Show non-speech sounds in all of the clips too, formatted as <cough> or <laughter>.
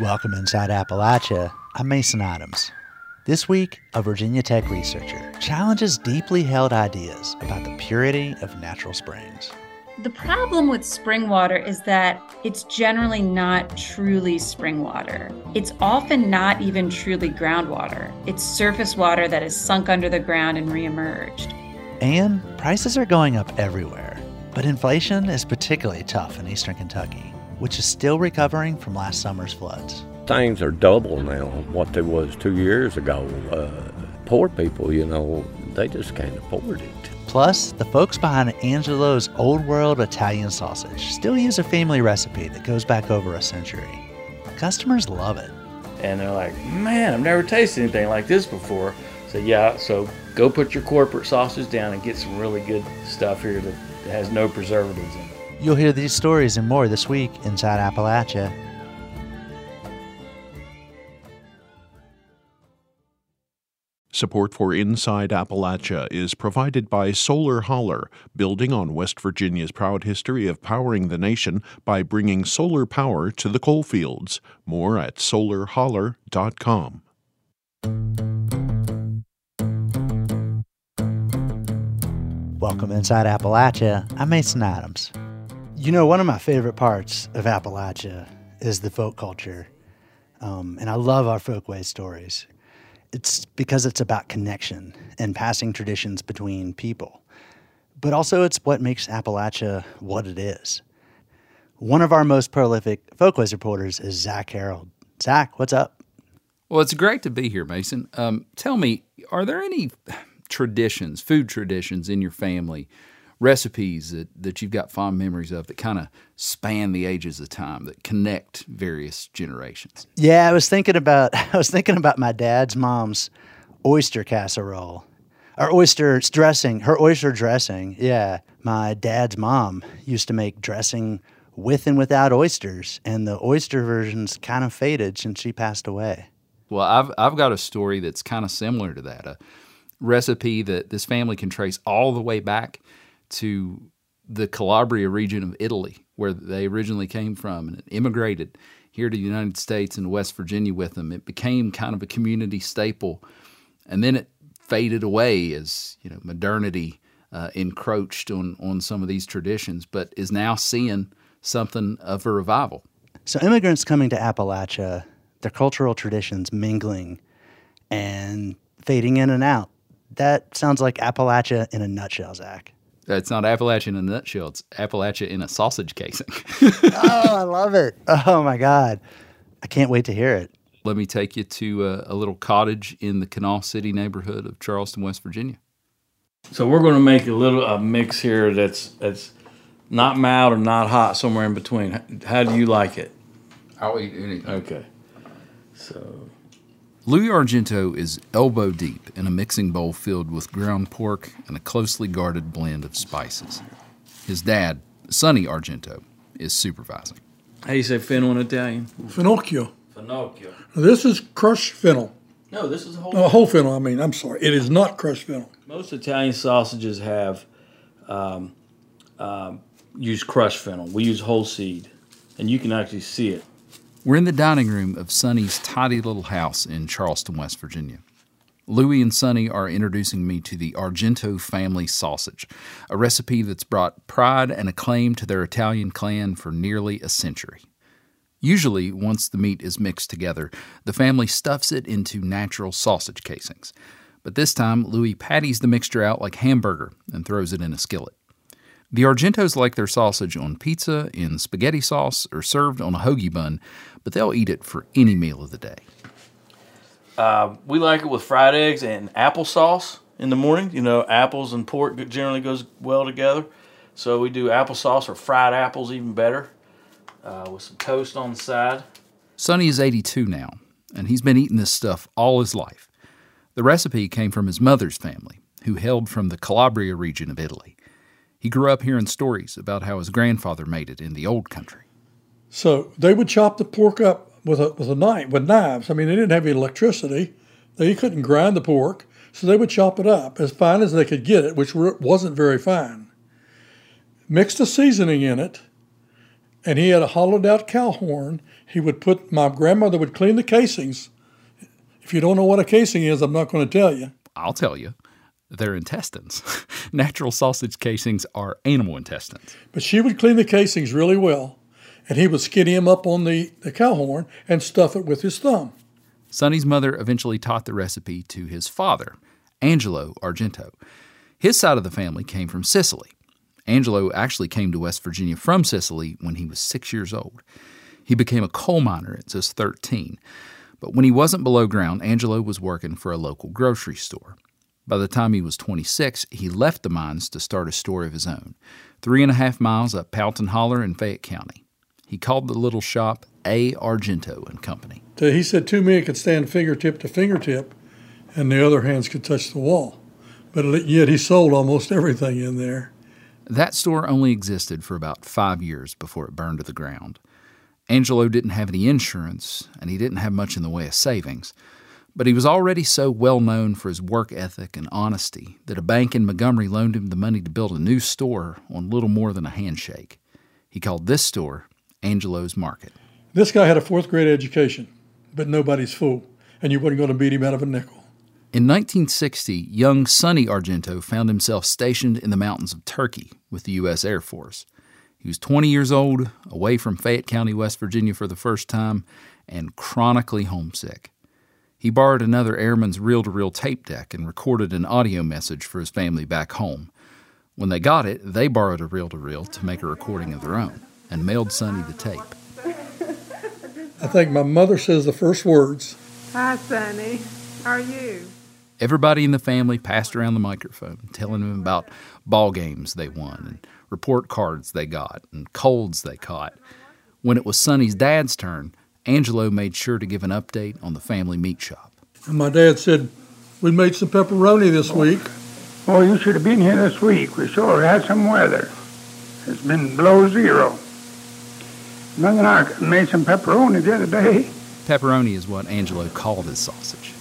Welcome inside Appalachia. I'm Mason Adams. This week, a Virginia Tech researcher challenges deeply held ideas about the purity of natural springs. The problem with spring water is that it's generally not truly spring water. It's often not even truly groundwater. It's surface water that is sunk under the ground and reemerged. And prices are going up everywhere. But inflation is particularly tough in eastern Kentucky which is still recovering from last summer's floods. Things are double now what they was two years ago. Uh, poor people, you know, they just can't afford it. Plus, the folks behind Angelo's Old World Italian sausage still use a family recipe that goes back over a century. Customers love it. And they're like, man, I've never tasted anything like this before. So, yeah, so go put your corporate sausage down and get some really good stuff here that has no preservatives in it. You'll hear these stories and more this week inside Appalachia. Support for Inside Appalachia is provided by Solar Holler, building on West Virginia's proud history of powering the nation by bringing solar power to the coalfields. More at solarholler.com. Welcome inside Appalachia. I'm Mason Adams. You know, one of my favorite parts of Appalachia is the folk culture. Um, and I love our folkways stories. It's because it's about connection and passing traditions between people. But also, it's what makes Appalachia what it is. One of our most prolific folkways reporters is Zach Harold. Zach, what's up? Well, it's great to be here, Mason. Um, tell me, are there any traditions, food traditions in your family recipes that, that you've got fond memories of that kind of span the ages of time that connect various generations? Yeah i was thinking about <laughs> i was thinking about my dad's mom's oyster casserole or oyster dressing her oyster dressing. Yeah my dad's mom used to make dressing with and without oysters and the oyster versions kind of faded since she passed away. Well i've, I've got a story that's kind of similar to that a recipe that this family can trace all the way back to the Calabria region of Italy, where they originally came from, and immigrated here to the United States and West Virginia with them. It became kind of a community staple, and then it faded away as you know modernity uh, encroached on on some of these traditions, but is now seeing something of a revival. So immigrants coming to Appalachia, their cultural traditions mingling and fading in and out. That sounds like Appalachia in a nutshell, Zach. It's not Appalachia in a nutshell. It's Appalachia in a sausage casing. <laughs> oh, I love it. Oh, my God. I can't wait to hear it. Let me take you to a, a little cottage in the Kanawha City neighborhood of Charleston, West Virginia. So we're going to make a little a mix here that's that's not mild or not hot, somewhere in between. How do you like it? I'll eat anything. Okay. So Louis Argento is elbow deep in a mixing bowl filled with ground pork and a closely guarded blend of spices. His dad, Sonny Argento, is supervising. How do you say fennel in Italian? Finocchio. Finocchio. This is crushed fennel. No, this is whole. No, whole fennel. I mean, I'm sorry. It is not crushed fennel. Most Italian sausages have um, um, use crushed fennel. We use whole seed, and you can actually see it. We're in the dining room of Sonny's tidy little house in Charleston, West Virginia. Louie and Sonny are introducing me to the Argento family sausage, a recipe that's brought pride and acclaim to their Italian clan for nearly a century. Usually, once the meat is mixed together, the family stuffs it into natural sausage casings. But this time, Louis patties the mixture out like hamburger and throws it in a skillet. The Argentos like their sausage on pizza, in spaghetti sauce, or served on a hoagie bun, but they'll eat it for any meal of the day. Uh, we like it with fried eggs and applesauce in the morning. You know, apples and pork generally goes well together. So we do applesauce or fried apples, even better, uh, with some toast on the side. Sonny is 82 now, and he's been eating this stuff all his life. The recipe came from his mother's family, who hailed from the Calabria region of Italy. He grew up hearing stories about how his grandfather made it in the old country. So they would chop the pork up with a with a knife with knives. I mean, they didn't have any electricity. They couldn't grind the pork, so they would chop it up as fine as they could get it, which wasn't very fine. Mixed the seasoning in it, and he had a hollowed out cow horn, he would put, my grandmother would clean the casings. If you don't know what a casing is, I'm not going to tell you. I'll tell you. They're intestines. <laughs> Natural sausage casings are animal intestines. But she would clean the casings really well, and he would skinny him up on the, the cow horn and stuff it with his thumb. Sonny's mother eventually taught the recipe to his father, Angelo Argento. His side of the family came from Sicily. Angelo actually came to West Virginia from Sicily when he was six years old. He became a coal miner at just 13. But when he wasn't below ground, Angelo was working for a local grocery store. By the time he was 26, he left the mines to start a store of his own, three and a half miles up Powellton Holler in Fayette County. He called the little shop A. Argento and Company. He said two men could stand fingertip to fingertip, and the other hands could touch the wall. But yet he sold almost everything in there. That store only existed for about five years before it burned to the ground. Angelo didn't have any insurance, and he didn't have much in the way of savings. But he was already so well known for his work ethic and honesty that a bank in Montgomery loaned him the money to build a new store on little more than a handshake. He called this store Angelo's Market. This guy had a fourth grade education, but nobody's fool, and you weren't going to beat him out of a nickel. In 1960, young Sonny Argento found himself stationed in the mountains of Turkey with the U.S. Air Force. He was 20 years old, away from Fayette County, West Virginia for the first time, and chronically homesick. He borrowed another airman's reel to reel tape deck and recorded an audio message for his family back home. When they got it, they borrowed a reel to reel to make a recording of their own and mailed Sonny the tape. I think my mother says the first words Hi, Sonny. How are you? Everybody in the family passed around the microphone, telling him about ball games they won and report cards they got and colds they caught. When it was Sonny's dad's turn, Angelo made sure to give an update on the family meat shop. And my dad said, We made some pepperoni this week. Oh, you should have been here this week. We sure had some weather. It's been below zero. And I made some pepperoni the other day. Pepperoni is what Angelo called his sausage.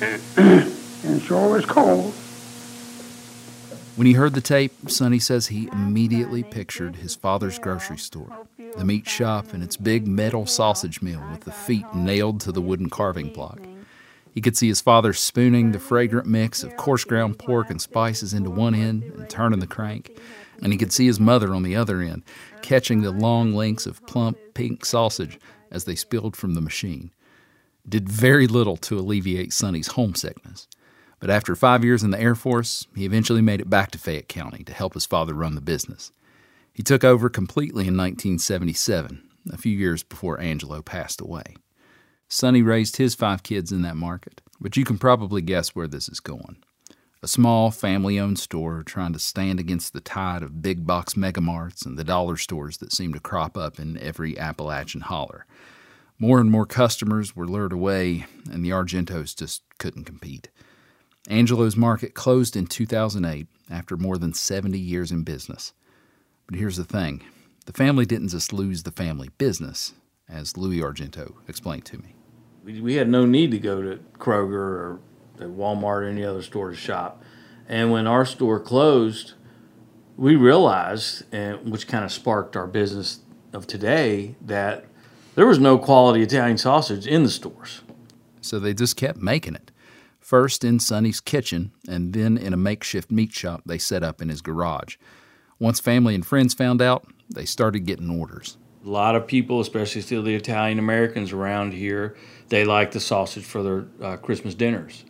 <clears throat> and sure was cold. When he heard the tape, Sonny says he immediately pictured his father's grocery store, the meat shop, and its big metal sausage mill with the feet nailed to the wooden carving block. He could see his father spooning the fragrant mix of coarse ground pork and spices into one end and turning the crank, and he could see his mother on the other end, catching the long links of plump pink sausage as they spilled from the machine. It did very little to alleviate Sonny's homesickness. But after five years in the Air Force, he eventually made it back to Fayette County to help his father run the business. He took over completely in 1977, a few years before Angelo passed away. Sonny raised his five kids in that market, but you can probably guess where this is going. A small family owned store trying to stand against the tide of big box megamarts and the dollar stores that seem to crop up in every Appalachian holler. More and more customers were lured away, and the Argentos just couldn't compete. Angelo's Market closed in 2008 after more than 70 years in business. But here's the thing the family didn't just lose the family business, as Louis Argento explained to me. We had no need to go to Kroger or Walmart or any other store to shop. And when our store closed, we realized, and which kind of sparked our business of today, that there was no quality Italian sausage in the stores. So they just kept making it first in Sonny's kitchen, and then in a makeshift meat shop they set up in his garage. Once family and friends found out, they started getting orders. A lot of people, especially still the Italian Americans around here, they like the sausage for their uh, Christmas dinners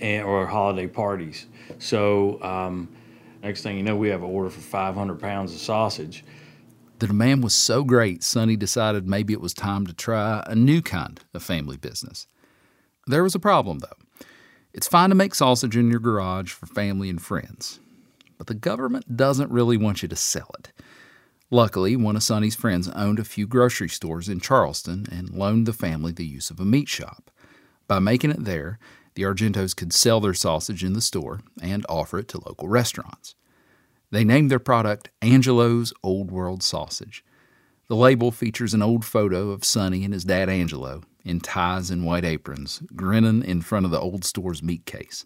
and, or holiday parties. So, um, next thing you know, we have an order for 500 pounds of sausage. The demand was so great, Sonny decided maybe it was time to try a new kind of family business. There was a problem, though. It's fine to make sausage in your garage for family and friends, but the government doesn't really want you to sell it. Luckily, one of Sonny's friends owned a few grocery stores in Charleston and loaned the family the use of a meat shop. By making it there, the Argentos could sell their sausage in the store and offer it to local restaurants. They named their product Angelo's Old World Sausage. The label features an old photo of Sonny and his dad Angelo in ties and white aprons, grinning in front of the old store's meat case.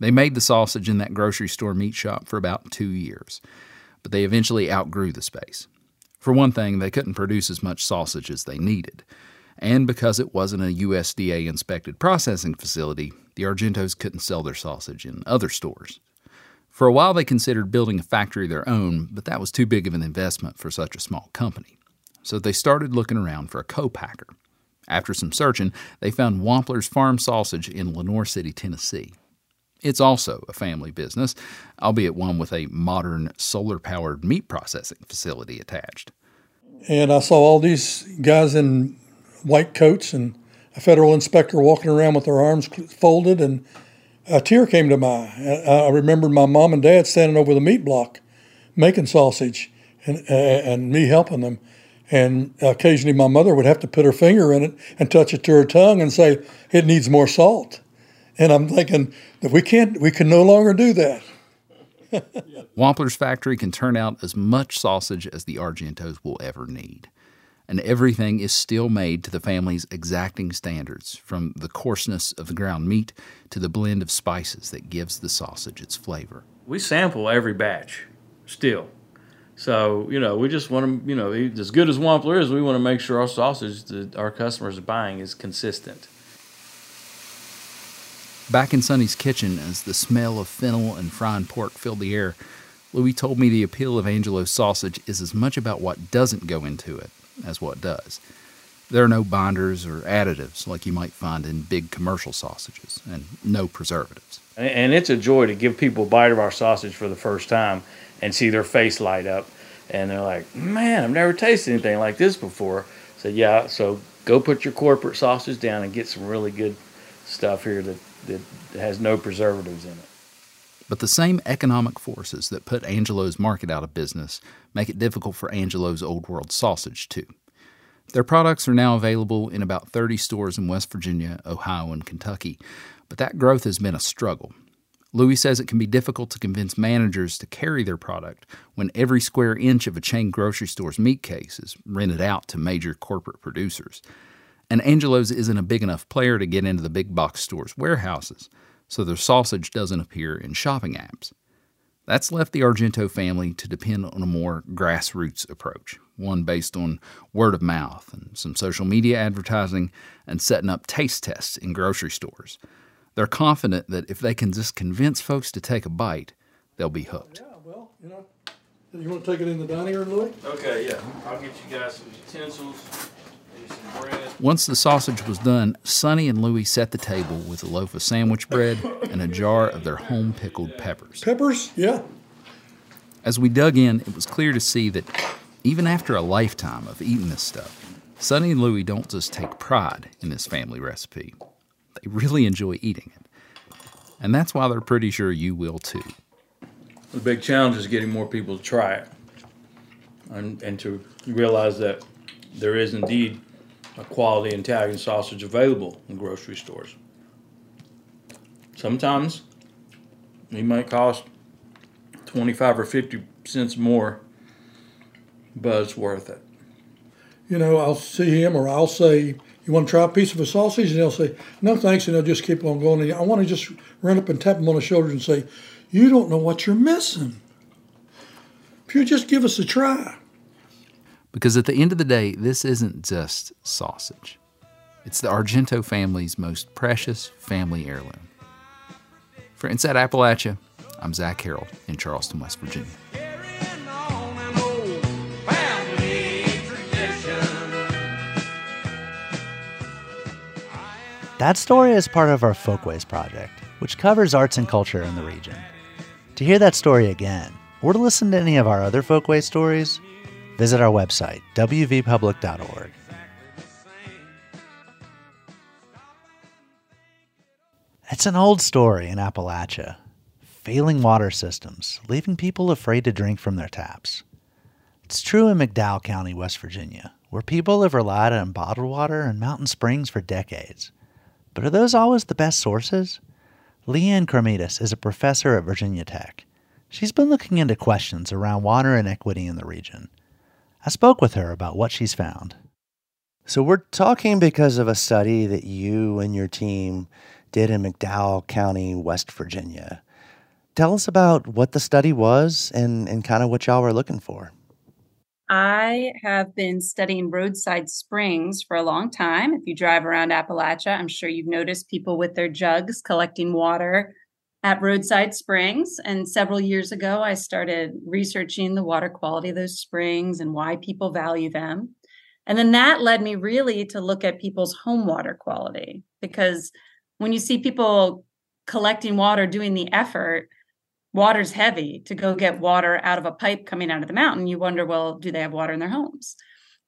They made the sausage in that grocery store meat shop for about two years, but they eventually outgrew the space. For one thing, they couldn't produce as much sausage as they needed. And because it wasn't a USDA inspected processing facility, the Argentos couldn't sell their sausage in other stores. For a while, they considered building a factory of their own, but that was too big of an investment for such a small company. So they started looking around for a co packer. After some searching, they found Wampler's Farm Sausage in Lenoir City, Tennessee. It's also a family business, albeit one with a modern solar powered meat processing facility attached. And I saw all these guys in white coats and a federal inspector walking around with their arms folded, and a tear came to my. Uh, I remembered my mom and dad standing over the meat block, making sausage, and uh, and me helping them. And occasionally, my mother would have to put her finger in it and touch it to her tongue and say, "It needs more salt." And I'm thinking that we can't, we can no longer do that. <laughs> Wampler's factory can turn out as much sausage as the Argentos will ever need and everything is still made to the family's exacting standards, from the coarseness of the ground meat to the blend of spices that gives the sausage its flavor. We sample every batch, still. So, you know, we just want to, you know, as good as Wampler is, we want to make sure our sausage that our customers are buying is consistent. Back in Sonny's kitchen, as the smell of fennel and frying pork filled the air, Louis told me the appeal of Angelo's sausage is as much about what doesn't go into it as what does. There are no binders or additives like you might find in big commercial sausages, and no preservatives. And it's a joy to give people a bite of our sausage for the first time and see their face light up. And they're like, man, I've never tasted anything like this before. So, yeah, so go put your corporate sausage down and get some really good stuff here that, that has no preservatives in it. But the same economic forces that put Angelo's market out of business make it difficult for Angelo's Old World sausage, too. Their products are now available in about 30 stores in West Virginia, Ohio, and Kentucky, but that growth has been a struggle. Louis says it can be difficult to convince managers to carry their product when every square inch of a chain grocery store's meat case is rented out to major corporate producers. And Angelo's isn't a big enough player to get into the big box stores' warehouses so their sausage doesn't appear in shopping apps. That's left the Argento family to depend on a more grassroots approach, one based on word of mouth and some social media advertising and setting up taste tests in grocery stores. They're confident that if they can just convince folks to take a bite, they'll be hooked. Yeah, well, you know, you want to take it in the dining room, Louis? Okay, yeah. I'll get you guys some utensils. Once the sausage was done, Sonny and Louie set the table with a loaf of sandwich bread and a jar of their home pickled peppers. Peppers? Yeah. As we dug in, it was clear to see that even after a lifetime of eating this stuff, Sonny and Louie don't just take pride in this family recipe. They really enjoy eating it. And that's why they're pretty sure you will too. The big challenge is getting more people to try it and, and to realize that there is indeed a quality Italian sausage available in grocery stores. Sometimes it might cost 25 or 50 cents more, but it's worth it. You know, I'll see him or I'll say, You want to try a piece of a sausage? And they'll say, No, thanks. And they'll just keep on going. And I want to just run up and tap him on the shoulder and say, You don't know what you're missing. If you just give us a try. Because at the end of the day, this isn't just sausage. It's the Argento family's most precious family heirloom. For Inside Appalachia, I'm Zach Harold in Charleston, West Virginia. That story is part of our Folkways project, which covers arts and culture in the region. To hear that story again, or to listen to any of our other Folkways stories, visit our website, wvpublic.org. It's an old story in Appalachia failing water systems, leaving people afraid to drink from their taps. It's true in McDowell County, West Virginia, where people have relied on bottled water and mountain springs for decades. But are those always the best sources? Leigh-Anne Krometis is a professor at Virginia Tech. She's been looking into questions around water inequity in the region. I spoke with her about what she's found. So, we're talking because of a study that you and your team did in McDowell County, West Virginia. Tell us about what the study was and, and kind of what y'all were looking for. I have been studying roadside springs for a long time. If you drive around Appalachia, I'm sure you've noticed people with their jugs collecting water at roadside springs. And several years ago, I started researching the water quality of those springs and why people value them. And then that led me really to look at people's home water quality because when you see people collecting water, doing the effort, water's heavy to go get water out of a pipe coming out of the mountain. You wonder, well, do they have water in their homes?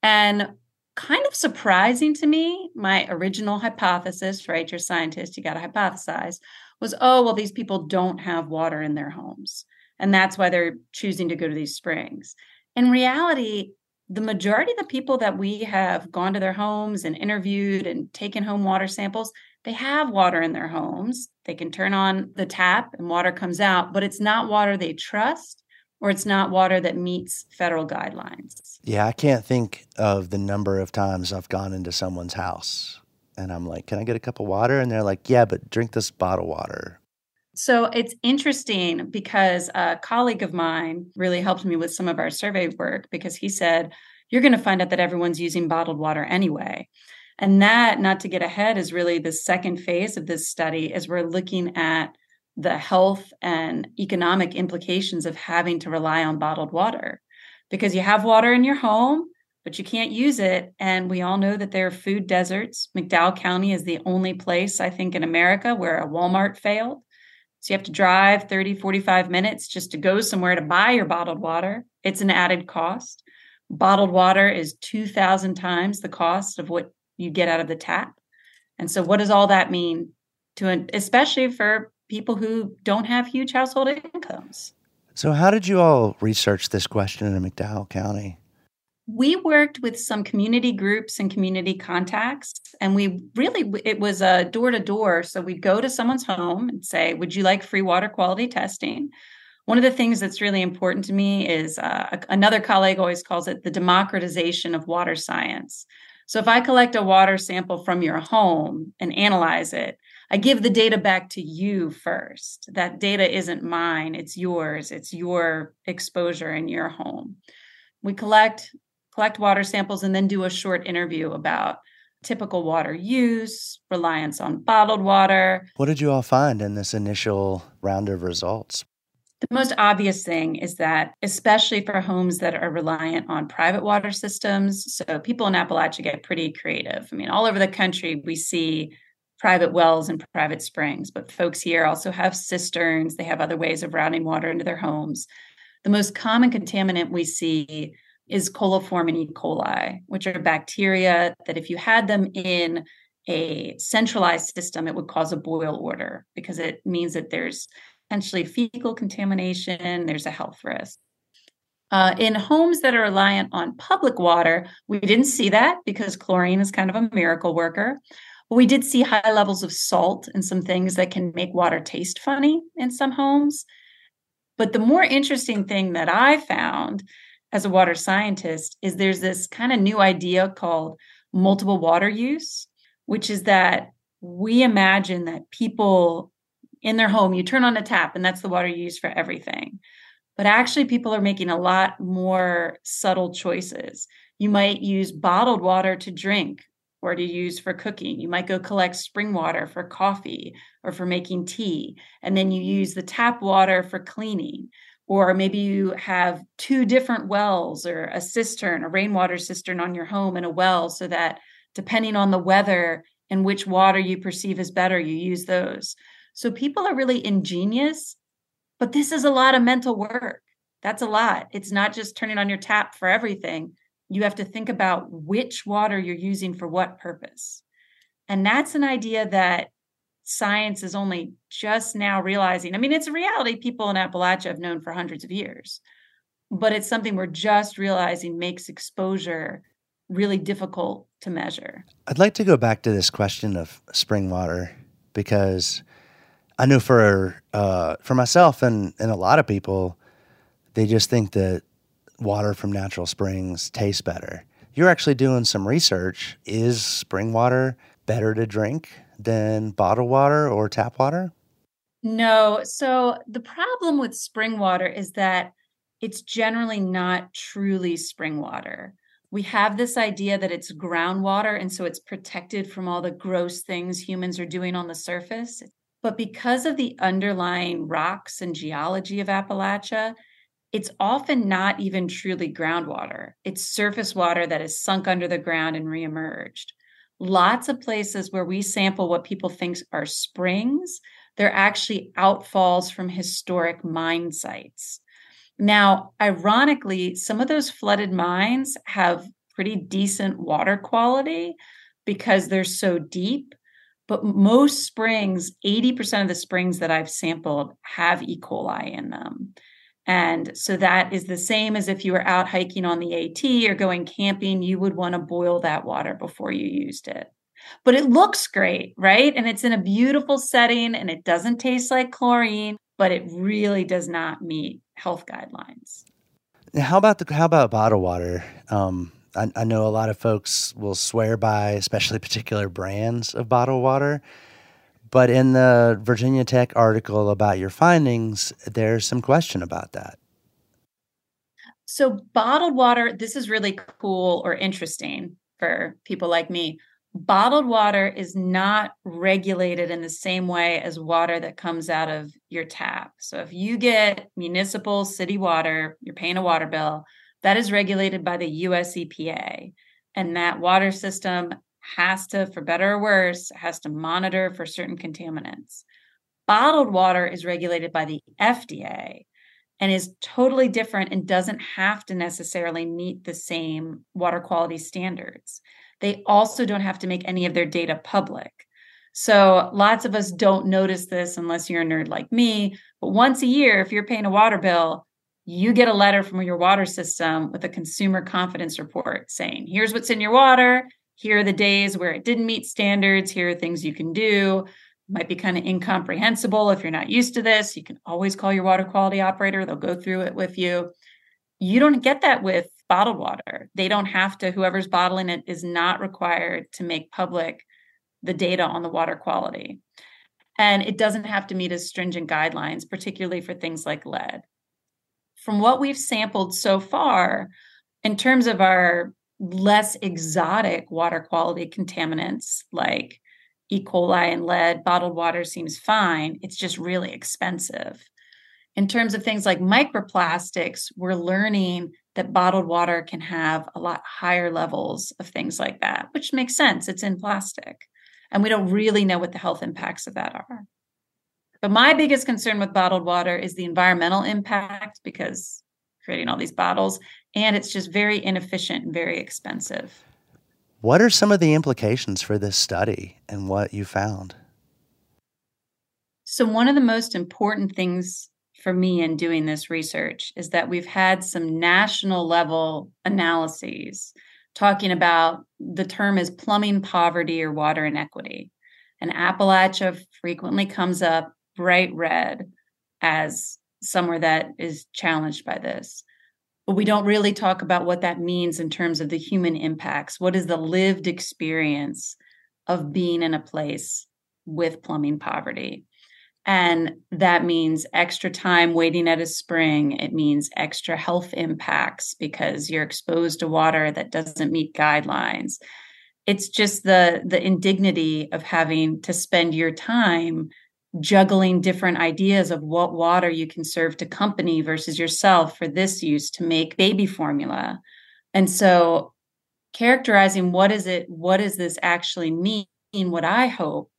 And kind of surprising to me, my original hypothesis, right? You're a scientist, you got to hypothesize, was oh, well, these people don't have water in their homes. And that's why they're choosing to go to these springs. In reality, the majority of the people that we have gone to their homes and interviewed and taken home water samples, they have water in their homes. They can turn on the tap and water comes out, but it's not water they trust or it's not water that meets federal guidelines. Yeah, I can't think of the number of times I've gone into someone's house and I'm like, "Can I get a cup of water?" and they're like, "Yeah, but drink this bottled water." So it's interesting because a colleague of mine really helped me with some of our survey work because he said, You're going to find out that everyone's using bottled water anyway. And that, not to get ahead, is really the second phase of this study as we're looking at the health and economic implications of having to rely on bottled water. Because you have water in your home, but you can't use it. And we all know that there are food deserts. McDowell County is the only place, I think, in America where a Walmart failed. So you have to drive 30, 45 minutes just to go somewhere to buy your bottled water. It's an added cost. Bottled water is 2,000 times the cost of what you get out of the tap. And so, what does all that mean to, especially for people who don't have huge household incomes? So, how did you all research this question in McDowell County? We worked with some community groups and community contacts, and we really, it was a door to door. So, we'd go to someone's home and say, Would you like free water quality testing? One of the things that's really important to me is uh, another colleague always calls it the democratization of water science. So if I collect a water sample from your home and analyze it, I give the data back to you first. That data isn't mine, it's yours. It's your exposure in your home. We collect collect water samples and then do a short interview about typical water use, reliance on bottled water. What did you all find in this initial round of results? The most obvious thing is that, especially for homes that are reliant on private water systems, so people in Appalachia get pretty creative. I mean, all over the country, we see private wells and private springs, but folks here also have cisterns. They have other ways of routing water into their homes. The most common contaminant we see is coliform and E. coli, which are bacteria that, if you had them in a centralized system, it would cause a boil order because it means that there's potentially fecal contamination, there's a health risk. Uh, in homes that are reliant on public water, we didn't see that because chlorine is kind of a miracle worker. But we did see high levels of salt and some things that can make water taste funny in some homes. But the more interesting thing that I found as a water scientist is there's this kind of new idea called multiple water use, which is that we imagine that people in their home, you turn on a tap and that's the water you use for everything. But actually, people are making a lot more subtle choices. You might use bottled water to drink or to use for cooking. You might go collect spring water for coffee or for making tea. And then you mm-hmm. use the tap water for cleaning. Or maybe you have two different wells or a cistern, a rainwater cistern on your home and a well, so that depending on the weather and which water you perceive as better, you use those. So people are really ingenious, but this is a lot of mental work. That's a lot. It's not just turning on your tap for everything. You have to think about which water you're using for what purpose. And that's an idea that science is only just now realizing. I mean, it's a reality people in Appalachia have known for hundreds of years, but it's something we're just realizing makes exposure really difficult to measure. I'd like to go back to this question of spring water because I know for uh, for myself and and a lot of people, they just think that water from natural springs tastes better. You're actually doing some research. Is spring water better to drink than bottled water or tap water? No. So the problem with spring water is that it's generally not truly spring water. We have this idea that it's groundwater, and so it's protected from all the gross things humans are doing on the surface. But because of the underlying rocks and geology of Appalachia, it's often not even truly groundwater. It's surface water that is sunk under the ground and reemerged. Lots of places where we sample what people think are springs, they're actually outfalls from historic mine sites. Now, ironically, some of those flooded mines have pretty decent water quality because they're so deep. But most springs, 80% of the springs that I've sampled have E. coli in them. And so that is the same as if you were out hiking on the AT or going camping, you would want to boil that water before you used it. But it looks great, right? And it's in a beautiful setting and it doesn't taste like chlorine, but it really does not meet health guidelines. How about the how about bottled water? Um, I, I know a lot of folks will swear by, especially particular brands of bottled water. But in the Virginia Tech article about your findings, there's some question about that. So, bottled water, this is really cool or interesting for people like me. Bottled water is not regulated in the same way as water that comes out of your tap. So, if you get municipal city water, you're paying a water bill, that is regulated by the US EPA. And that water system has to, for better or worse, has to monitor for certain contaminants. Bottled water is regulated by the FDA and is totally different and doesn't have to necessarily meet the same water quality standards. They also don't have to make any of their data public. So lots of us don't notice this unless you're a nerd like me. But once a year, if you're paying a water bill, you get a letter from your water system with a consumer confidence report saying, here's what's in your water. Here are the days where it didn't meet standards. Here are things you can do. Might be kind of incomprehensible if you're not used to this. You can always call your water quality operator, they'll go through it with you. You don't get that with bottled water. They don't have to, whoever's bottling it is not required to make public the data on the water quality. And it doesn't have to meet as stringent guidelines, particularly for things like lead. From what we've sampled so far, in terms of our less exotic water quality contaminants like E. coli and lead, bottled water seems fine. It's just really expensive. In terms of things like microplastics, we're learning that bottled water can have a lot higher levels of things like that, which makes sense. It's in plastic. And we don't really know what the health impacts of that are. But my biggest concern with bottled water is the environmental impact because creating all these bottles and it's just very inefficient and very expensive. What are some of the implications for this study and what you found? So, one of the most important things for me in doing this research is that we've had some national level analyses talking about the term is plumbing poverty or water inequity. And Appalachia frequently comes up bright red as somewhere that is challenged by this but we don't really talk about what that means in terms of the human impacts. What is the lived experience of being in a place with plumbing poverty? And that means extra time waiting at a spring. It means extra health impacts because you're exposed to water that doesn't meet guidelines. It's just the the indignity of having to spend your time juggling different ideas of what water you can serve to company versus yourself for this use to make baby formula. And so characterizing what is it what does this actually mean what I hope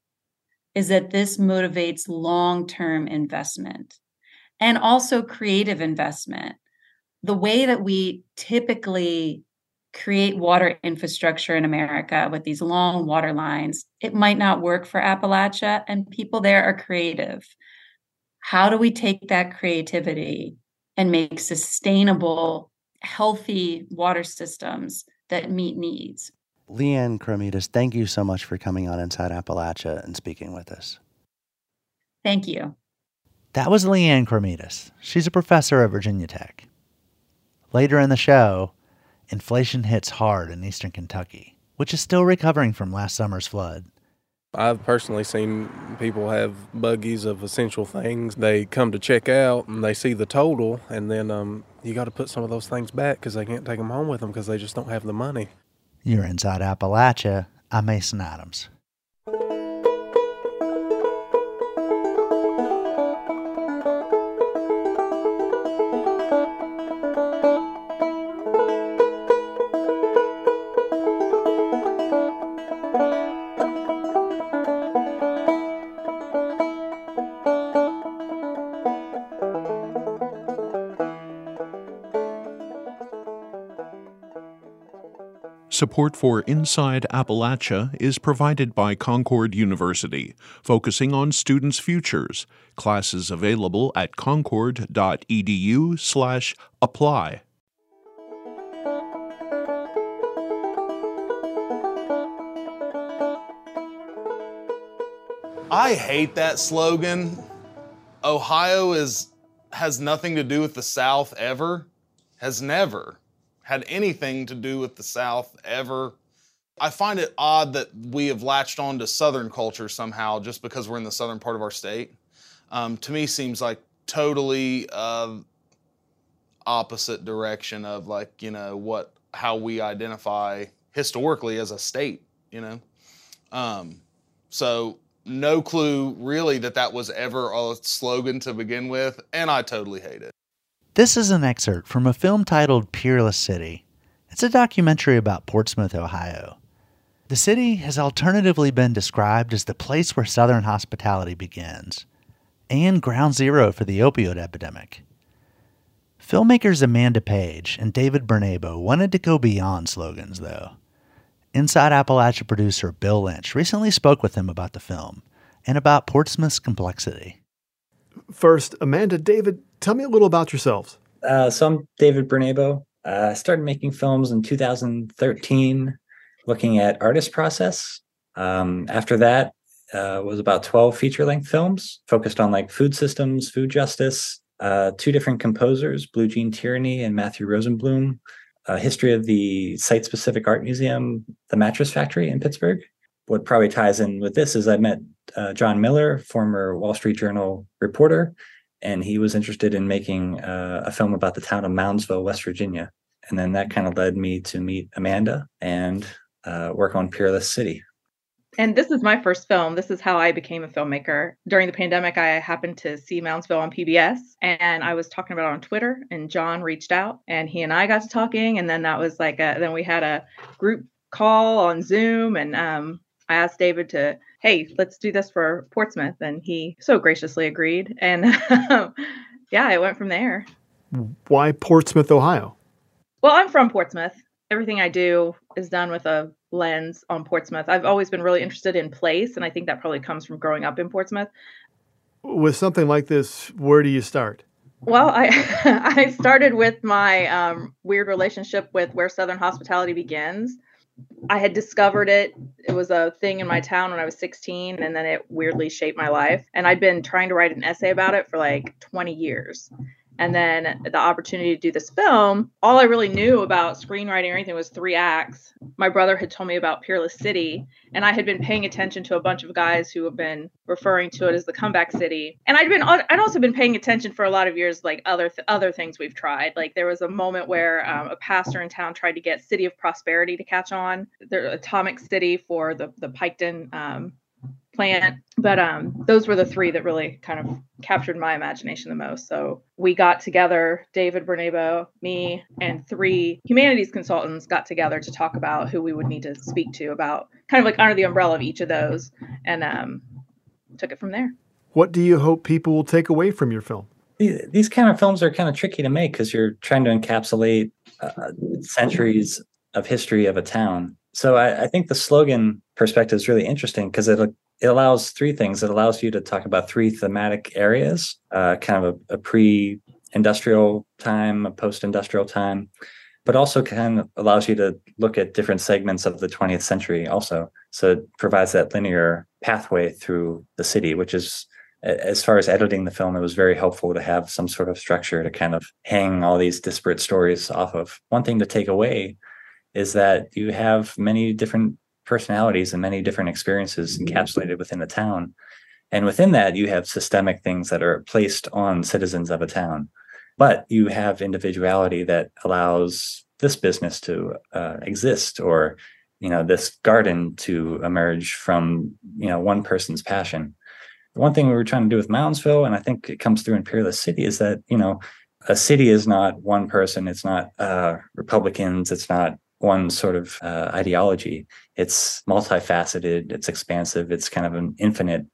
is that this motivates long-term investment and also creative investment. The way that we typically create water infrastructure in America with these long water lines, it might not work for Appalachia, and people there are creative. How do we take that creativity and make sustainable, healthy water systems that meet needs? Leigh-Anne Krometis, thank you so much for coming on Inside Appalachia and speaking with us. Thank you. That was Leigh-Anne Krometis. She's a professor at Virginia Tech. Later in the show, inflation hits hard in eastern Kentucky, which is still recovering from last summer's flood. I've personally seen people have buggies of essential things. They come to check out and they see the total, and then um, you got to put some of those things back because they can't take them home with them because they just don't have the money. You're inside Appalachia. I'm Mason Adams. Support for Inside Appalachia is provided by Concord University, focusing on students' futures. Classes available at concord.edu/apply. I hate that slogan. Ohio is has nothing to do with the South ever. Has never had anything to do with the South ever. I find it odd that we have latched on to Southern culture somehow just because we're in the southern part of our state. Um, to me, seems like totally uh, opposite direction of like you know what how we identify historically as a state. You know, um, so no clue really that that was ever a slogan to begin with, and I totally hate it. This is an excerpt from a film titled Peerless City. It's a documentary about Portsmouth, Ohio. The city has alternatively been described as the place where Southern hospitality begins and ground zero for the opioid epidemic. Filmmakers Amanda Page and David Bernabo wanted to go beyond slogans, though. Inside Appalachia producer Bill Lynch recently spoke with them about the film and about Portsmouth's complexity. First, Amanda, David, tell me a little about yourselves. Uh, so I'm David Bernabo. Uh, started making films in 2013, looking at artist process. Um, after that, uh, was about 12 feature-length films focused on like food systems, food justice. Uh, two different composers, Blue Gene Tyranny and Matthew Rosenblum. A history of the site-specific art museum, the Mattress Factory in Pittsburgh. What probably ties in with this is I met uh, John Miller, former Wall Street Journal reporter, and he was interested in making uh, a film about the town of Moundsville, West Virginia. And then that kind of led me to meet Amanda and uh, work on Peerless City. And this is my first film. This is how I became a filmmaker. During the pandemic, I happened to see Moundsville on PBS and I was talking about it on Twitter. And John reached out and he and I got to talking. And then that was like, a, then we had a group call on Zoom. And um, I asked David to hey, let's do this for Portsmouth. And he so graciously agreed. And <laughs> yeah, it went from there. Why Portsmouth, Ohio? Well, I'm from Portsmouth. Everything I do is done with a lens on Portsmouth. I've always been really interested in place, and I think that probably comes from growing up in Portsmouth. With something like this, where do you start? Well, I <laughs> I started with my um, weird relationship with where Southern hospitality begins. I had discovered it. It was a thing in my town when I was 16, and then it weirdly shaped my life. And I'd been trying to write an essay about it for like 20 years and then the opportunity to do this film all i really knew about screenwriting or anything was three acts. My brother had told me about peerless city and i had been paying attention to a bunch of guys who have been referring to it as the comeback city. And i'd been i'd also been paying attention for a lot of years like other th- other things we've tried. Like there was a moment where um, a pastor in town tried to get city of prosperity to catch on. The atomic city for the the piketon um, plant but um those were the three that really kind of captured my imagination the most. So we got together david bernabo me and three humanities consultants got together to talk about who we would need to speak to about kind of like under the umbrella of each of those and um took it from there. What do you hope people will take away from your film? These kind of films are kind of tricky to make because you're trying to encapsulate uh, centuries of history of a town. So I, I, think the slogan perspective is really interesting because it it allows three things. It allows you to talk about three thematic areas, uh, kind of a, a pre-industrial time, a post-industrial time, but also kind of allows you to look at different segments of the 20th century also. So it provides that linear pathway through the city, which is as far as editing the film, it was very helpful to have some sort of structure to kind of hang all these disparate stories off of. One thing to take away is that you have many different personalities and many different experiences encapsulated within a town. And within that, you have systemic things that are placed on citizens of a town. But you have individuality that allows this business to uh, exist or you know this garden to emerge from you know one person's passion one thing we were trying to do with moundsville and i think it comes through in peerless city is that you know a city is not one person it's not uh, republicans it's not one sort of uh, ideology. It's multifaceted it's expansive it's kind of an infinite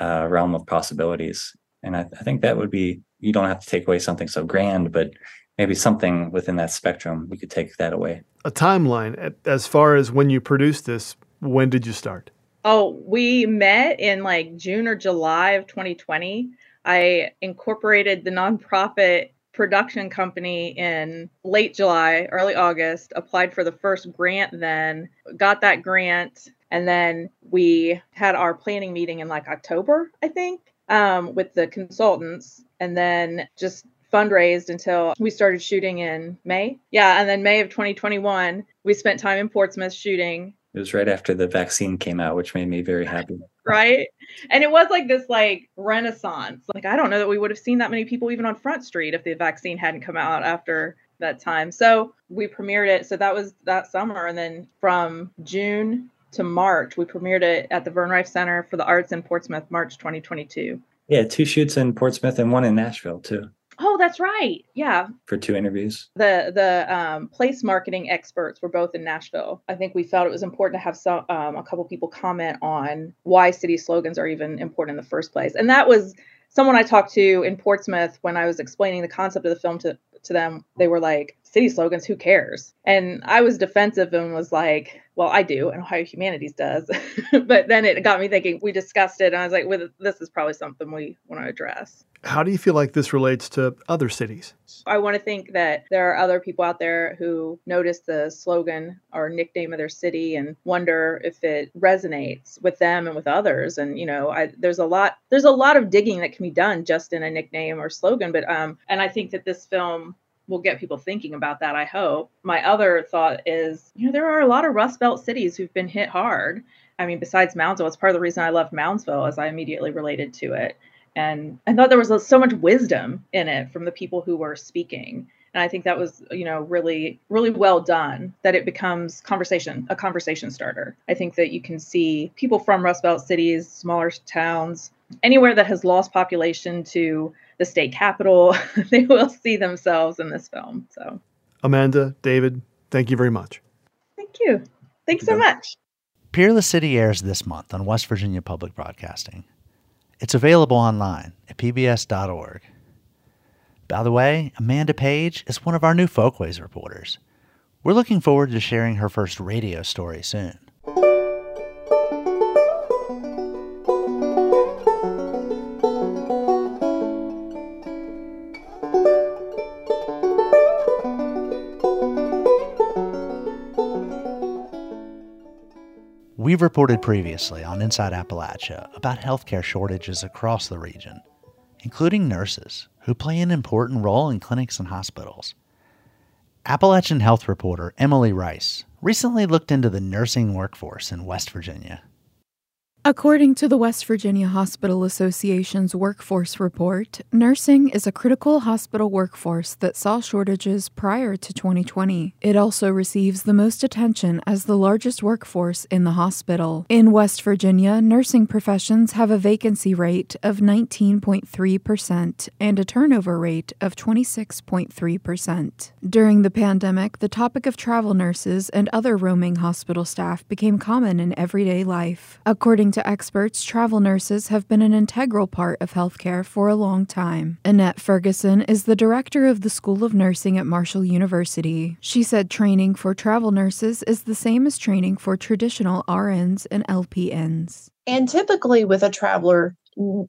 uh, realm of possibilities. And I, I think that would be you don't have to take away something so grand but maybe something within that spectrum we could take that away. A timeline as far as when you produced this when did you start? Oh we met in like june or july of 2020 i incorporated the nonprofit production company in late july early august applied for the first grant then got that grant and then we had our planning meeting in like october i think um, with the consultants and then just fundraised until we started shooting in May. Yeah, and then May of 2021, we spent time in Portsmouth shooting. It was right after the vaccine came out, which made me very happy. Right? And it was like this like renaissance. Like I don't know that we would have seen that many people even on Front Street if the vaccine hadn't come out after that time. So we premiered it. So that was that summer and then from June to March, we premiered it at the Vern Riffe Center for the Arts in Portsmouth, March 2022. Yeah, two shoots in Portsmouth and one in Nashville too. Oh, that's right. Yeah. For two interviews. The the um, place marketing experts were both in Nashville. I think we felt it was important to have some um, a couple people comment on why city slogans are even important in the first place, and that was someone I talked to in Portsmouth when I was explaining the concept of the film to to them. They were like, "City slogans, who cares?" And I was defensive and was like, well, I do, and Ohio Humanities does. <laughs> but then it got me thinking. We discussed it, and I was like, well, this is probably something we want to address. How do you feel like this relates to other cities? I want to think that there are other people out there who notice the slogan or nickname of their city and wonder if it resonates with them and with others. And you know, I, there's a lot there's a lot of digging that can be done just in a nickname or slogan. But um, and I think that this film will get people thinking about that, I hope. My other thought is, you know, there are a lot of Rust Belt cities who've been hit hard. I mean, besides Moundsville, it's part of the reason I loved Moundsville, as I immediately related to it. And I thought there was so much wisdom in it from the people who were speaking. And I think that was, you know, really, really well done that it becomes conversation, a conversation starter. I think that you can see people from Rust Belt cities, smaller towns, anywhere that has lost population to the state capital, <laughs> they will see themselves in this film. So, Amanda, David, thank you very much. Thank you. Thanks so much. Peerless City airs this month on West Virginia Public Broadcasting. It's available online at pbs.org. By the way, Amanda Page is one of our new Folkways reporters. We're looking forward to sharing her first radio story soon. We've reported previously on Inside Appalachia about healthcare shortages across the region, including nurses who play an important role in clinics and hospitals. Appalachian health reporter Emily Rice recently looked into the nursing workforce in West Virginia. According to the West Virginia Hospital Association's workforce report, nursing is a critical hospital workforce that saw shortages prior to 2020. It also receives the most attention as the largest workforce in the hospital. In West Virginia, nursing professions have a vacancy rate of 19.3% and a turnover rate of 26.3%. During the pandemic, the topic of travel nurses and other roaming hospital staff became common in everyday life. According to experts, travel nurses have been an integral part of healthcare for a long time. Annette Ferguson is the director of the School of Nursing at Marshall University. She said training for travel nurses is the same as training for traditional RNs and LPNs. And typically, with a traveler,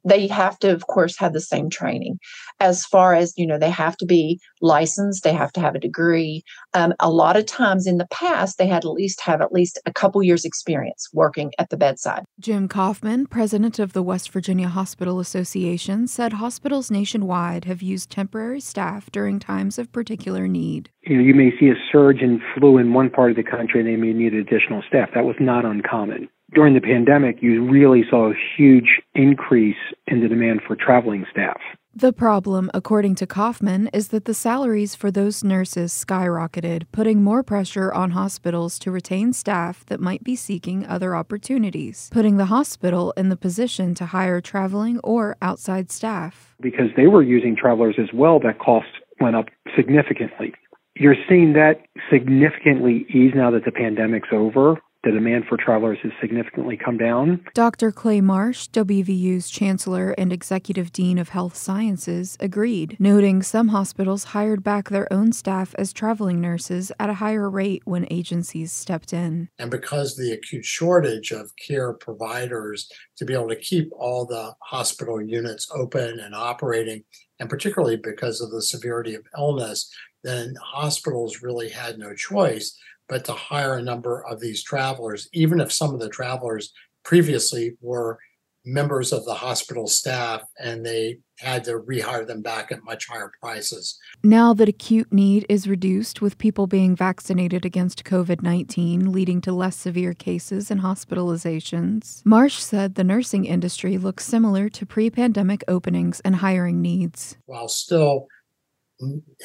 they have to, of course, have the same training. As far as, you know, they have to be licensed, they have to have a degree. Um, a lot of times in the past, they had at least have at least a couple years' experience working at the bedside. Jim Kaufman, president of the West Virginia Hospital Association, said hospitals nationwide have used temporary staff during times of particular need. You know, you may see a surge in flu in one part of the country and they may need additional staff. That was not uncommon during the pandemic, you really saw a huge increase in the demand for traveling staff. The problem, according to Kaufman, is that the salaries for those nurses skyrocketed, putting more pressure on hospitals to retain staff that might be seeking other opportunities, putting the hospital in the position to hire traveling or outside staff. Because they were using travelers as well, that cost went up significantly. You're seeing that significantly ease now that the pandemic's over the demand for travelers has significantly come down. Dr. Clay Marsh, WVU's Chancellor and Executive Dean of Health Sciences, agreed, noting some hospitals hired back their own staff as traveling nurses at a higher rate when agencies stepped in. And because the acute shortage of care providers to be able to keep all the hospital units open and operating, and particularly because of the severity of illness, then hospitals really had no choice but to hire a number of these travelers, even if some of the travelers previously were members of the hospital staff and they had to rehire them back at much higher prices. Now that acute need is reduced with people being vaccinated against COVID 19, leading to less severe cases and hospitalizations, Marsh said the nursing industry looks similar to pre pandemic openings and hiring needs. While still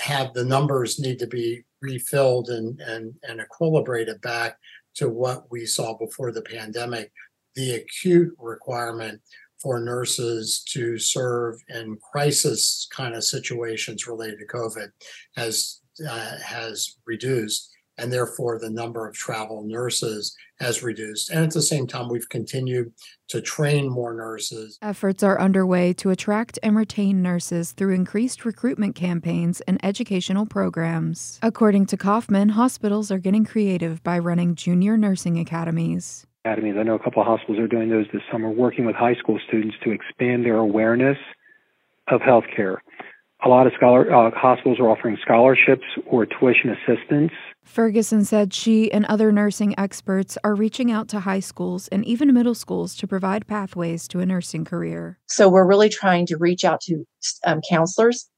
have the numbers need to be refilled and, and, and equilibrated back to what we saw before the pandemic. The acute requirement for nurses to serve in crisis kind of situations related to COVID has uh, has reduced and therefore the number of travel nurses has reduced. And at the same time, we've continued to train more nurses. Efforts are underway to attract and retain nurses through increased recruitment campaigns and educational programs. According to Kaufman, hospitals are getting creative by running junior nursing academies. Academies. I know a couple of hospitals are doing those this summer, working with high school students to expand their awareness of healthcare. A lot of scholar uh, hospitals are offering scholarships or tuition assistance Ferguson said she and other nursing experts are reaching out to high schools and even middle schools to provide pathways to a nursing career. So we're really trying to reach out to um, counselors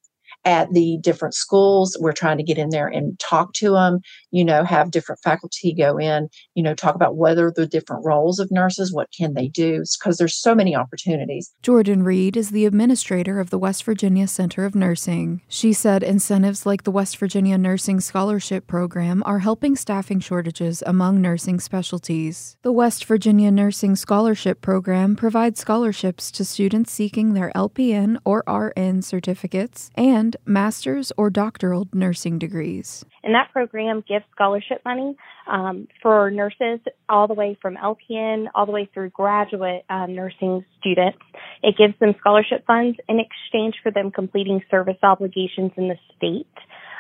at the different schools. We're trying to get in there and talk to them, you know, have different faculty go in, you know, talk about are the different roles of nurses, what can they do, because there's so many opportunities. Jordan Reed is the administrator of the West Virginia Center of Nursing. She said incentives like the West Virginia Nursing Scholarship Program are helping staffing shortages among nursing specialties. The West Virginia Nursing Scholarship Program provides scholarships to students seeking their LPN or RN certificates and master's or doctoral nursing degrees. And that program gives scholarship money um, for nurses all the way from LPN all the way through graduate um, nursing students. It gives them scholarship funds in exchange for them completing service obligations in the state.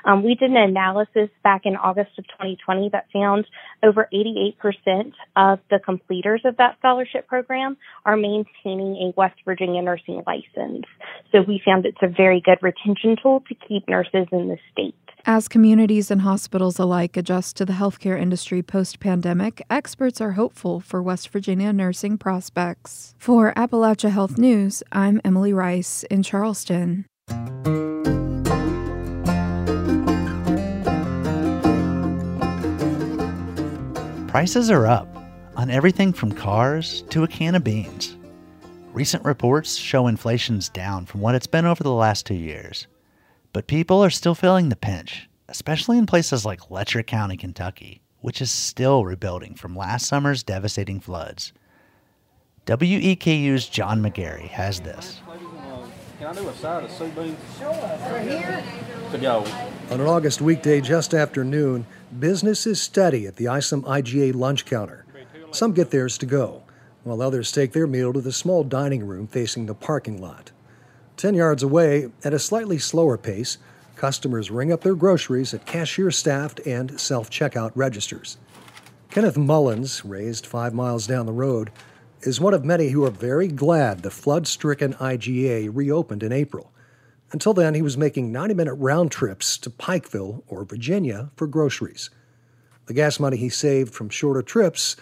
Um, we did an analysis back in August of 2020 that found over 88% of the completers of that scholarship program are maintaining a West Virginia nursing license. So we found it's a very good retention tool to keep nurses in the state. As communities and hospitals alike adjust to the healthcare industry post pandemic, experts are hopeful for West Virginia nursing prospects. For Appalachia Health News, I'm Emily Rice in Charleston. Prices are up on everything from cars to a can of beans. Recent reports show inflation's down from what it's been over the last two years. But people are still feeling the pinch, especially in places like Letcher County, Kentucky, which is still rebuilding from last summer's devastating floods. WEKU's John McGary has this. Can I do a side of soup beans? Sure. Right here? To go. On an August weekday just after noon, business is steady at the Isom IGA lunch counter. Some get theirs to go, while others take their meal to the small dining room facing the parking lot. Ten yards away, at a slightly slower pace, customers ring up their groceries at cashier staffed and self checkout registers. Kenneth Mullins, raised five miles down the road, is one of many who are very glad the flood stricken IGA reopened in April. Until then, he was making 90 minute round trips to Pikeville or Virginia for groceries. The gas money he saved from shorter trips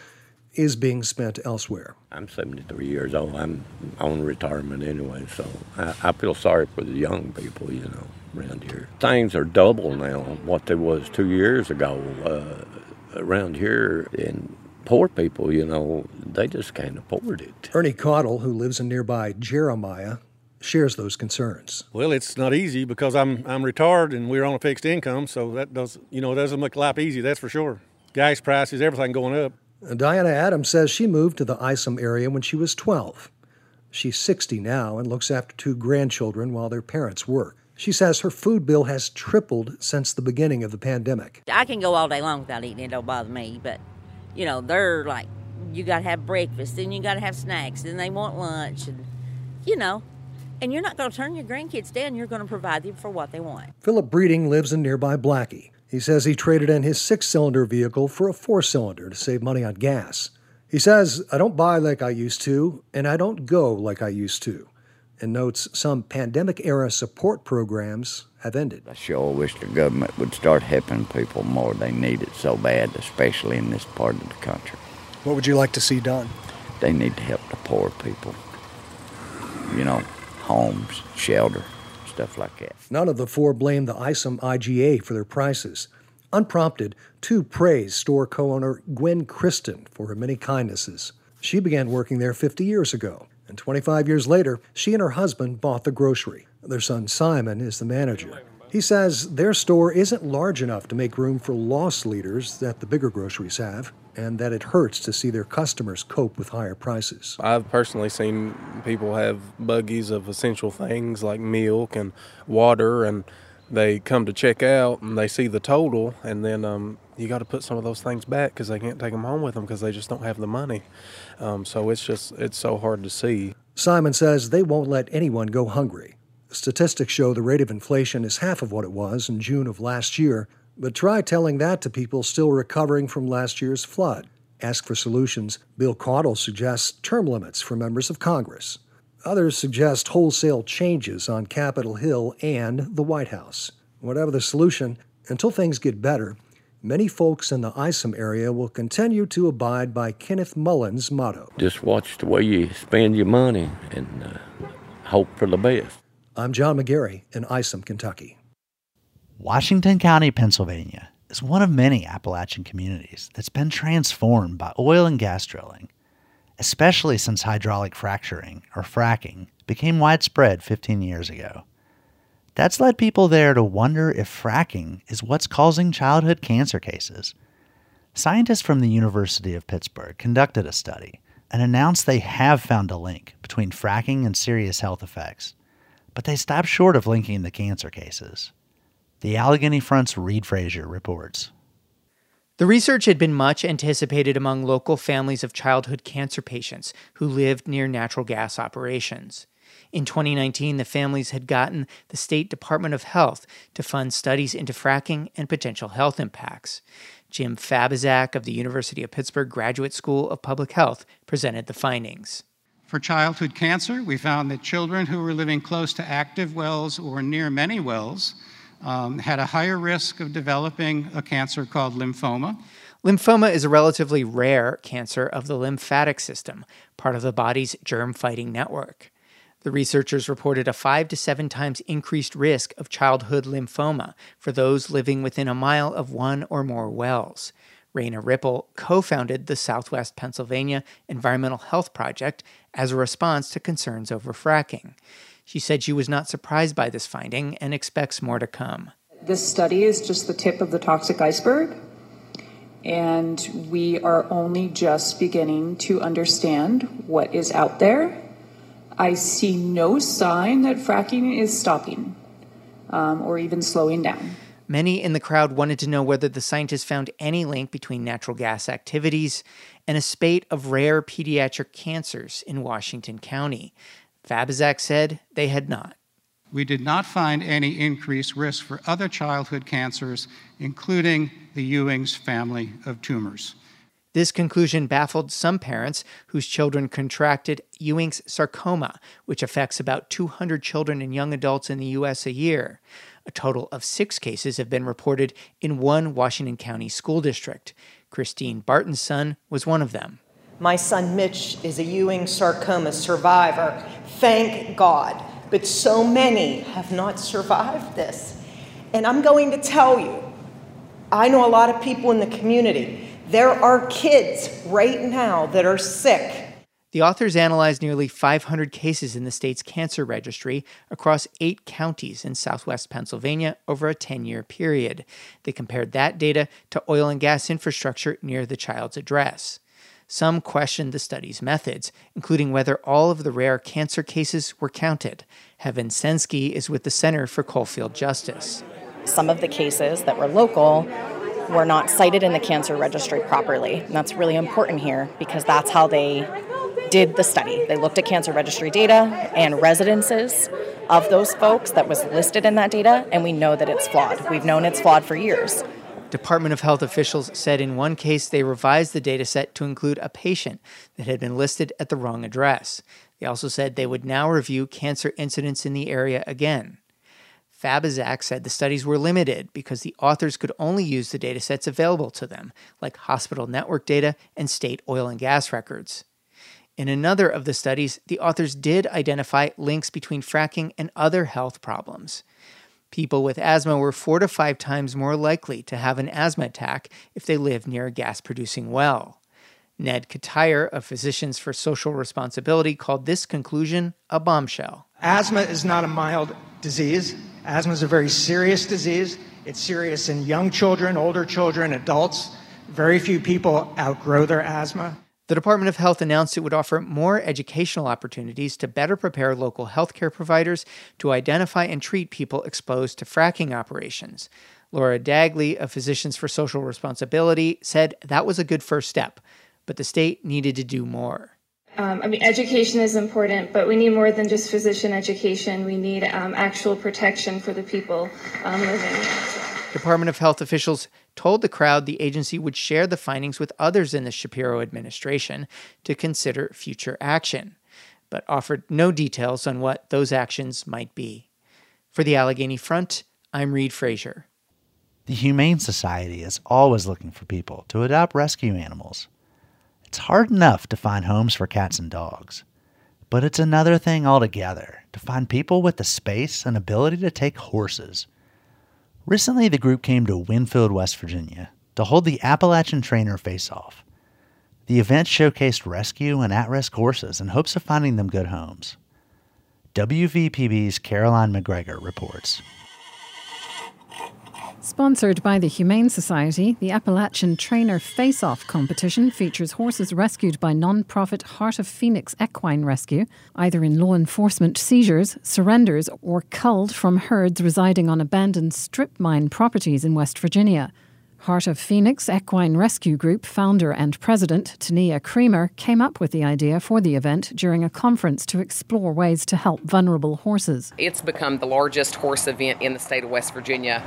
is being spent elsewhere. I'm 73 years old. I'm on retirement anyway, so I, I feel sorry for the young people, you know, around here. Things are double now what they was two years ago uh, around here, and poor people, you know, they just can't afford it. Ernie Caudle, who lives in nearby Jeremiah, shares those concerns. Well, it's not easy because I'm I'm retired and we're on a fixed income, so that does you know doesn't make life easy. That's for sure. Gas prices, everything going up. Diana Adams says she moved to the Isom area when she was 12. She's 60 now and looks after two grandchildren while their parents work. She says her food bill has tripled since the beginning of the pandemic. I can go all day long without eating, it don't bother me, but you know, they're like, you got to have breakfast, then you got to have snacks, then they want lunch, and you know, and you're not going to turn your grandkids down. You're going to provide them for what they want. Philip Breeding lives in nearby Blackey. He says he traded in his six cylinder vehicle for a four cylinder to save money on gas. He says, I don't buy like I used to, and I don't go like I used to, and notes some pandemic era support programs have ended. I sure wish the government would start helping people more. They need it so bad, especially in this part of the country. What would you like to see done? They need to help the poor people. You know, homes, shelter, stuff like that. None of the four blame the Isom IGA for their prices. Unprompted, two praised store co owner Gwen Kristen for her many kindnesses. She began working there 50 years ago, and 25 years later, she and her husband bought the grocery. Their son Simon is the manager. He says their store isn't large enough to make room for loss leaders that the bigger groceries have, and that it hurts to see their customers cope with higher prices. I've personally seen people have buggies of essential things like milk and water, and they come to check out and they see the total, and then um, you got to put some of those things back because they can't take them home with them because they just don't have the money. Um, so it's just it's so hard to see. Simon says they won't let anyone go hungry. Statistics show the rate of inflation is half of what it was in June of last year, but try telling that to people still recovering from last year's flood. Ask for solutions. Bill Caudle suggests term limits for members of Congress. Others suggest wholesale changes on Capitol Hill and the White House. Whatever the solution, until things get better, many folks in the Isom area will continue to abide by Kenneth Mullins' motto Just watch the way you spend your money and uh, hope for the best. I'm John McGary in Isom, Kentucky. Washington County, Pennsylvania is one of many Appalachian communities that's been transformed by oil and gas drilling, especially since hydraulic fracturing, or fracking, became widespread 15 years ago. That's led people there to wonder if fracking is what's causing childhood cancer cases. Scientists from the University of Pittsburgh conducted a study and announced they have found a link between fracking and serious health effects but they stopped short of linking the cancer cases. The Allegheny Front's Reid Frazier reports. The research had been much anticipated among local families of childhood cancer patients who lived near natural gas operations. In 2019, the families had gotten the State Department of Health to fund studies into fracking and potential health impacts. Jim Fabisiak of the University of Pittsburgh Graduate School of Public Health presented the findings. For childhood cancer, we found that children who were living close to active wells or near many wells um, had a higher risk of developing a cancer called lymphoma. Lymphoma is a relatively rare cancer of the lymphatic system, part of the body's germ fighting network. The researchers reported a five to seven times increased risk of childhood lymphoma for those living within a mile of one or more wells. Raina Rippel co founded the Southwest Pennsylvania Environmental Health Project as a response to concerns over fracking. She said she was not surprised by this finding and expects more to come. This study is just the tip of the toxic iceberg, and we are only just beginning to understand what is out there. I see no sign that fracking is stopping um, or even slowing down. Many in the crowd wanted to know whether the scientists found any link between natural gas activities and a spate of rare pediatric cancers in Washington County. Fabisiak said they had not. We did not find any increased risk for other childhood cancers, including the Ewing's family of tumors. This conclusion baffled some parents whose children contracted Ewing's sarcoma, which affects about 200 children and young adults in the U.S. a year. A total of six cases have been reported in one Washington County school district. Christine Barton's son was one of them. My son Mitch is a Ewing sarcoma survivor. Thank God. But so many have not survived this. And I'm going to tell you, I know a lot of people in the community. There are kids right now that are sick. The authors analyzed nearly 500 cases in the state's cancer registry across eight counties in southwest Pennsylvania over a 10 year period. They compared that data to oil and gas infrastructure near the child's address. Some questioned the study's methods, including whether all of the rare cancer cases were counted. Heaven Sensky is with the Center for Coalfield Justice. Some of the cases that were local were not cited in the cancer registry properly. And that's really important here because that's how they did the study. They looked at cancer registry data and residences of those folks that was listed in that data, and we know that it's flawed. We've known it's flawed for years. Department of Health officials said in one case they revised the data set to include a patient that had been listed at the wrong address. They also said they would now review cancer incidents in the area again. Fabisiak said the studies were limited because the authors could only use the data sets available to them, like hospital network data and state oil and gas records. In another of the studies, the authors did identify links between fracking and other health problems. People with asthma were four to five times more likely to have an asthma attack if they lived near a gas producing well. Ned Ketyer of Physicians for Social Responsibility called this conclusion a bombshell. Asthma is not a mild disease. Asthma is a very serious disease. It's serious in young children, older children, adults. Very few people outgrow their asthma. The Department of Health announced it would offer more educational opportunities to better prepare local healthcare providers to identify and treat people exposed to fracking operations. Laura Dagley of Physicians for Social Responsibility said that was a good first step, but the state needed to do more. Um, I mean, education is important, but we need more than just physician education. We need um, actual protection for the people um, living. Department of Health officials told the crowd the agency would share the findings with others in the Shapiro administration to consider future action, but offered no details on what those actions might be. For the Allegheny Front, I'm Reid Frazier. The Humane Society is always looking for people to adopt rescue animals. It's hard enough to find homes for cats and dogs, but it's another thing altogether to find people with the space and ability to take horses. Recently, the group came to Winfield, West Virginia to hold the Appalachian Trainer Face Off. The event showcased rescue and at risk horses in hopes of finding them good homes. WVPB's Caroline MacGregor reports. Sponsored by the Humane Society, the Appalachian Trainer Face Off competition features horses rescued by non profit Heart of Phoenix Equine Rescue, either in law enforcement seizures, surrenders, or culled from herds residing on abandoned strip mine properties in West Virginia. Heart of Phoenix Equine Rescue Group founder and president Tania Creamer came up with the idea for the event during a conference to explore ways to help vulnerable horses. It's become the largest horse event in the state of West Virginia,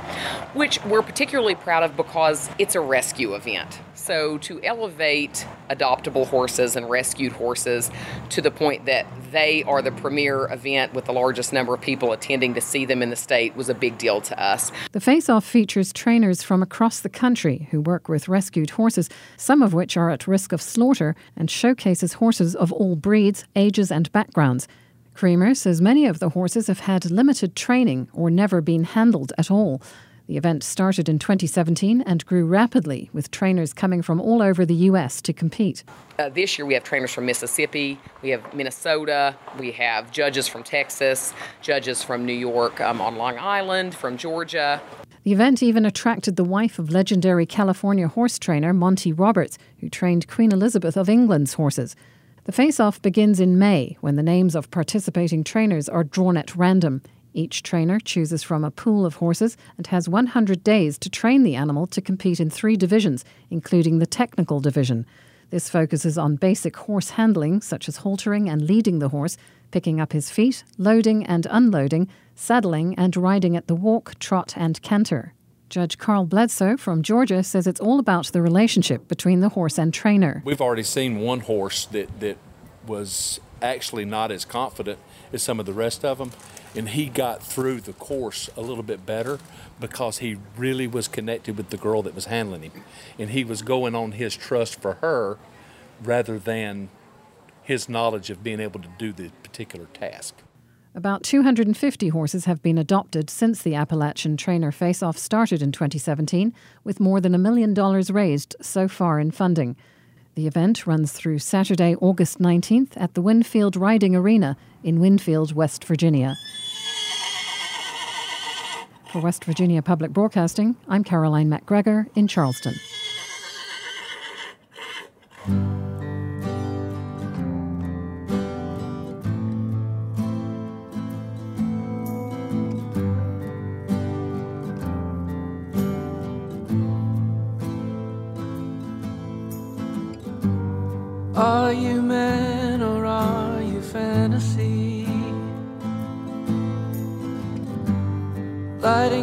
which we're particularly proud of because it's a rescue event. So, to elevate adoptable horses and rescued horses to the point that they are the premier event with the largest number of people attending to see them in the state was a big deal to us. The Face Off features trainers from across the country who work with rescued horses, some of which are at risk of slaughter, and showcases horses of all breeds, ages, and backgrounds. Creamer says many of the horses have had limited training or never been handled at all. The event started in 2017 and grew rapidly, with trainers coming from all over the U.S. to compete. Uh, this year, we have trainers from Mississippi, we have Minnesota, we have judges from Texas, judges from New York um, on Long Island, from Georgia. The event even attracted the wife of legendary California horse trainer Monty Roberts, who trained Queen Elizabeth of England's horses. The face off begins in May when the names of participating trainers are drawn at random. Each trainer chooses from a pool of horses and has 100 days to train the animal to compete in three divisions, including the technical division. This focuses on basic horse handling, such as haltering and leading the horse, picking up his feet, loading and unloading, saddling, and riding at the walk, trot, and canter. Judge Carl Bledsoe from Georgia says it's all about the relationship between the horse and trainer. We've already seen one horse that, that was actually not as confident as some of the rest of them, and he got through the course a little bit better because he really was connected with the girl that was handling him, and he was going on his trust for her rather than his knowledge of being able to do the particular task. About 250 horses have been adopted since the Appalachian Trainer Face Off started in 2017, with more than a million dollars raised so far in funding. The event runs through Saturday, August 19th at the Winfield Riding Arena in Winfield, West Virginia. For West Virginia Public Broadcasting, I'm Caroline MacGregor in Charleston.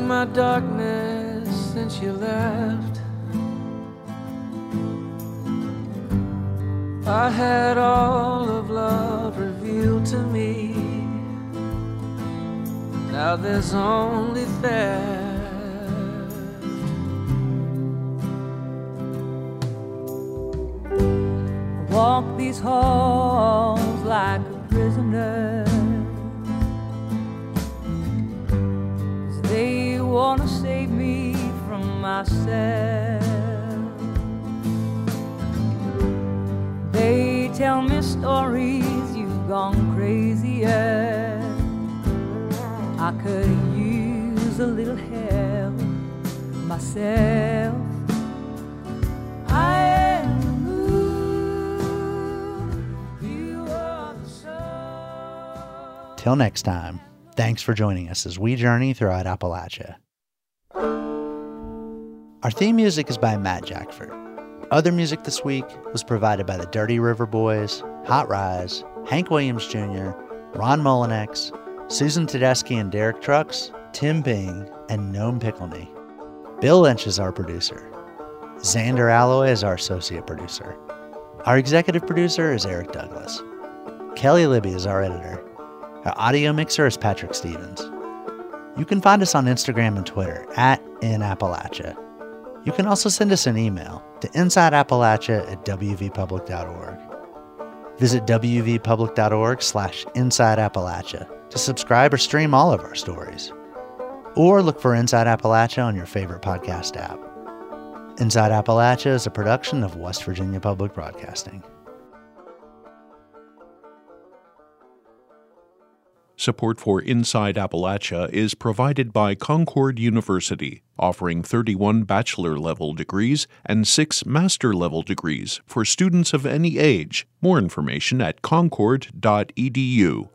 My darkness since you left. I had all of love revealed to me. Now there's only theft. walk these halls like a prisoner. Wanna save me from myself. They tell me stories, you've gone crazier. I could use a little help myself. Till next time, thanks for joining us as we journey throughout Appalachia. Our theme music is by Matt Jackfert. Other music this week was provided by the Dirty River Boys, Hot Rize, Hank Williams Jr., Ron Mullenex, Susan Tedeschi and Derek Trucks, Tim Bing, and Gnome Pickleney. Bill Lynch is our producer. Zander Aloi is our associate producer. Our executive producer is Eric Douglas. Kelley Libby is our editor. Our audio mixer is Patrick Stevens. You can find us on Instagram and Twitter at InAppalachia. You can also send us an email to insideappalachia at wvpublic.org. Visit wvpublic.org slash insideappalachia to subscribe or stream all of our stories. Or look for Inside Appalachia on your favorite podcast app. Inside Appalachia is a production of West Virginia Public Broadcasting. Support for Inside Appalachia is provided by Concord University, offering 31 bachelor level degrees and 6 master level degrees for students of any age. More information at concord.edu.